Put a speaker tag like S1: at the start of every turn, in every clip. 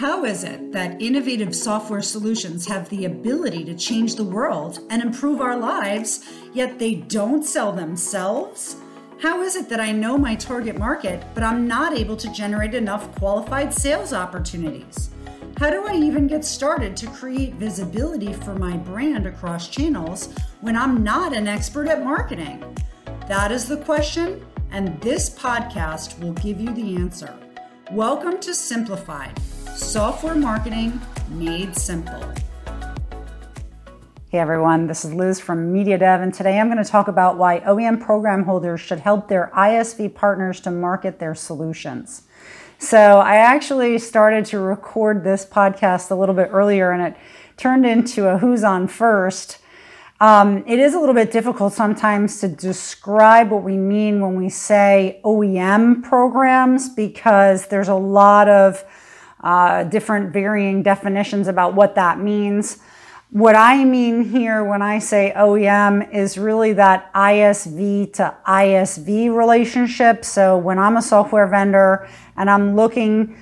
S1: How is it that innovative software solutions have the ability to change the world and improve our lives, yet they don't sell themselves? How is it that I know my target market, but I'm not able to generate enough qualified sales opportunities? How do I even get started to create visibility for my brand across channels when I'm not an expert at marketing? That is the question, and this podcast will give you the answer. Welcome to Simplified Software Marketing Made Simple.
S2: Hey everyone, this is Liz from MediaDev, and today I'm going to talk about why OEM program holders should help their ISV partners to market their solutions. So I actually started to record this podcast a little bit earlier and it turned into a who's on first. Um, it is a little bit difficult sometimes to describe what we mean when we say OEM programs because there's a lot of uh, different varying definitions about what that means. What I mean here when I say OEM is really that ISV to ISV relationship. So when I'm a software vendor and I'm looking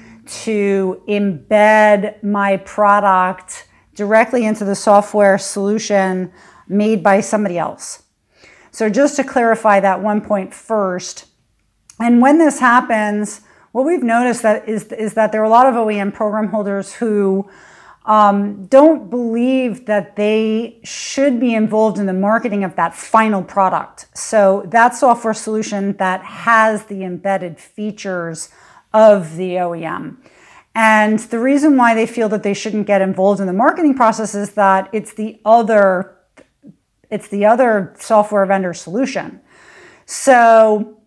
S2: to embed my product directly into the software solution made by somebody else. So just to clarify that one point first, and when this happens, what we've noticed that is, is that there are a lot of OEM program holders who um, don't believe that they should be involved in the marketing of that final product. So that software solution that has the embedded features of the OEM. And the reason why they feel that they shouldn't get involved in the marketing process is that it's the other it's the other software vendor solution. So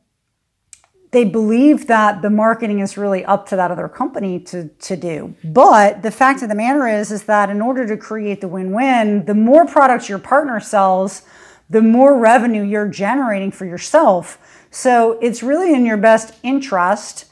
S2: they believe that the marketing is really up to that other company to, to do. But the fact of the matter is, is that in order to create the win-win, the more products your partner sells, the more revenue you're generating for yourself. So it's really in your best interest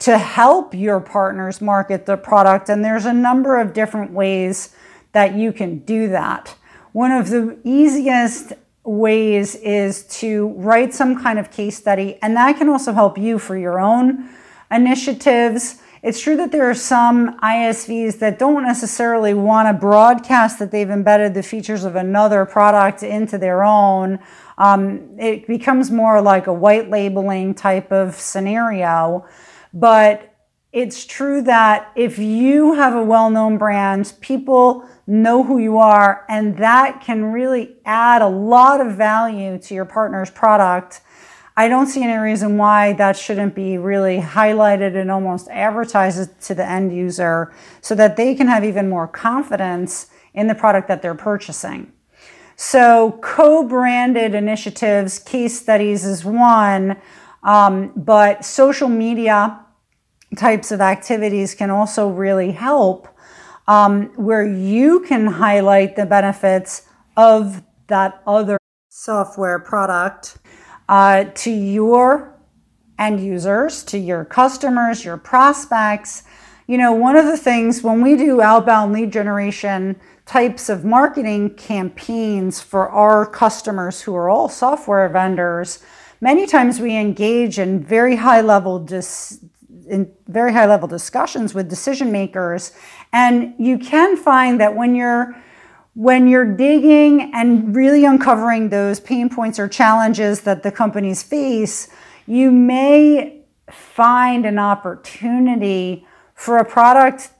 S2: to help your partners market the product. And there's a number of different ways that you can do that. One of the easiest ways is to write some kind of case study, and that can also help you for your own initiatives. It's true that there are some ISVs that don't necessarily want to broadcast that they've embedded the features of another product into their own. Um, it becomes more like a white labeling type of scenario. But it's true that if you have a well known brand, people know who you are, and that can really add a lot of value to your partner's product. I don't see any reason why that shouldn't be really highlighted and almost advertised to the end user so that they can have even more confidence in the product that they're purchasing. So, co branded initiatives, case studies is one, um, but social media types of activities can also really help um, where you can highlight the benefits of that other software product uh, to your end users, to your customers, your prospects. You know, one of the things when we do outbound lead generation types of marketing campaigns for our customers who are all software vendors, many times we engage in very high level dis- in very high level discussions with decision makers. And you can find that when you're when you're digging and really uncovering those pain points or challenges that the companies face, you may find an opportunity for a product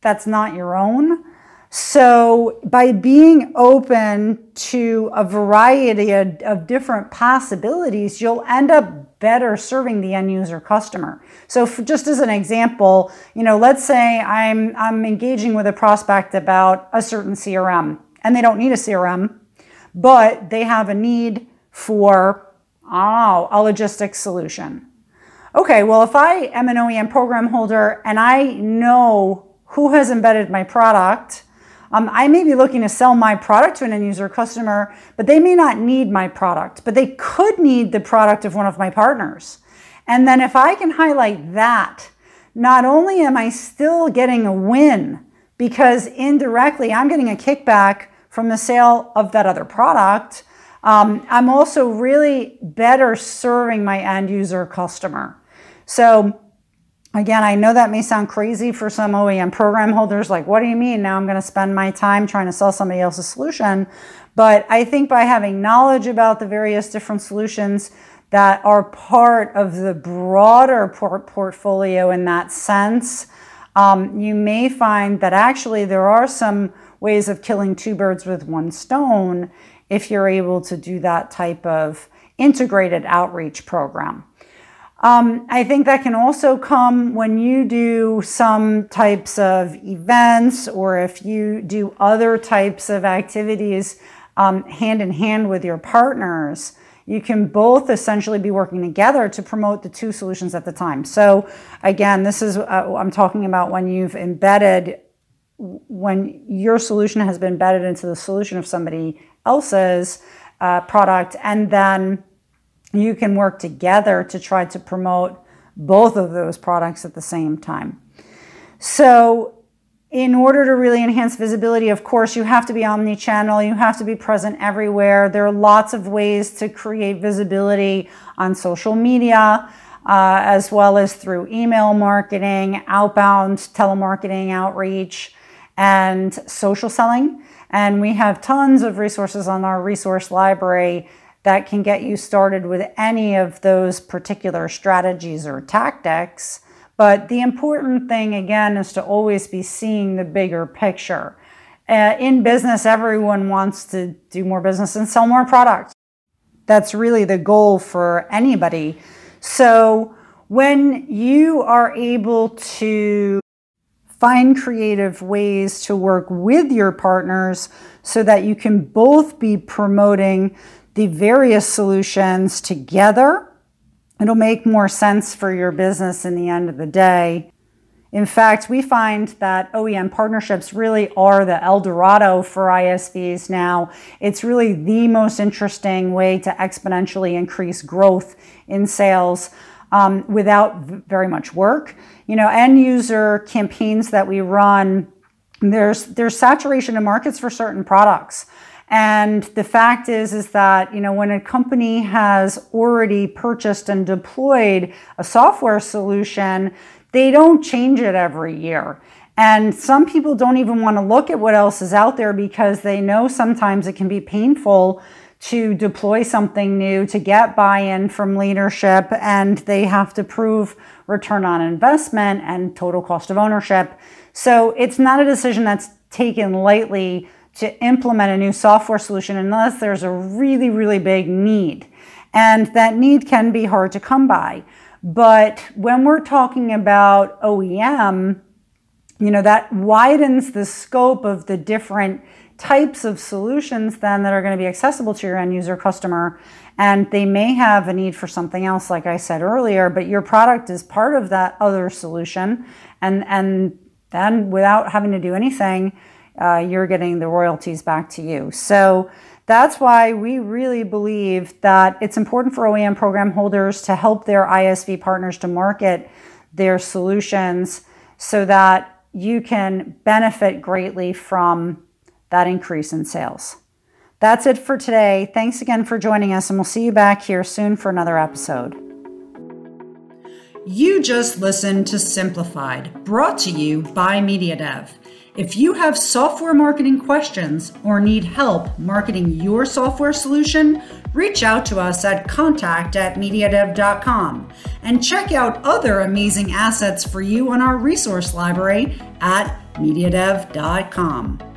S2: that's not your own so, by being open to a variety of, of, different possibilities, you'll end up better serving the end user customer. So, just as an example, you know, let's say I'm I'm engaging with a prospect about a certain CRM, and they don't need a CRM, but they have a need for oh, a logistics solution. Okay, well, if I am an OEM program holder and I know who has embedded my product um, I may be looking to sell my product to an end user customer, but they may not need my product, but they could need the product of one of my partners. And then if I can highlight that, not only am I still getting a win because indirectly I'm getting a kickback from the sale of that other product, um, I'm also really better serving my end user customer. So Again, I know that may sound crazy for some OEM program holders. Like, what do you mean? Now I'm going to spend my time trying to sell somebody else's solution. But I think by having knowledge about the various different solutions that are part of the broader port- portfolio in that sense, um, you may find that actually there are some ways of killing two birds with one stone if you're able to do that type of integrated outreach program. Um, I think that can also come when you do some types of events or if you do other types of activities um, hand in hand with your partners. You can both essentially be working together to promote the two solutions at the time. So, again, this is uh, I'm talking about when you've embedded, when your solution has been embedded into the solution of somebody else's uh, product, and then you can work together to try to promote both of those products at the same time. So, in order to really enhance visibility, of course, you have to be omni-channel. You have to be present everywhere. There are lots of ways to create visibility on social media, uh, as well as through email marketing, outbound telemarketing outreach, and social selling. And we have tons of resources on our resource library that can get you started with any of those particular strategies or tactics. But the important thing, again, is to always be seeing the bigger picture. Uh, in business, everyone wants to do more business and sell more products. That's really the goal for anybody. So when you are able to find creative ways to work with your partners so that you can both be promoting the various solutions together, it'll make more sense for your business in the end of the day. In fact, we find that OEM partnerships really are the El Dorado for ISVs now. It's really the most interesting way to exponentially increase growth in sales um, without very much work. You know, end user campaigns that we run, there's there's saturation in markets for certain products. And the fact is, is that, you know, when a company has already purchased and deployed a software solution, they don't change it every year. And some people don't even want to look at what else is out there because they know sometimes it can be painful to deploy something new, to get buy in from leadership, and they have to prove return on investment and total cost of ownership. So it's not a decision that's taken lightly to implement a new software solution unless there's a really, really big need. And that need can be hard to come by. But when we're talking about OEM, you know, that widens the scope of the different types of solutions then that are going to be accessible to your end user customer. And they may have a need for something else, like I said earlier, but your product is part of that other solution. And, and then without having to do anything, uh, you're getting the royalties back to you. So that's why we really believe that it's important for OEM program holders to help their ISV partners to market their solutions so that you can benefit greatly from that increase in sales. That's it for today. Thanks again for joining us, and we'll see you back here soon for another episode.
S1: You just listened to Simplified, brought to you by MediaDev. If you have software marketing questions or need help marketing your software solution, reach out to us at contact at mediadev.com and check out other amazing assets for you on our resource library at mediadev.com.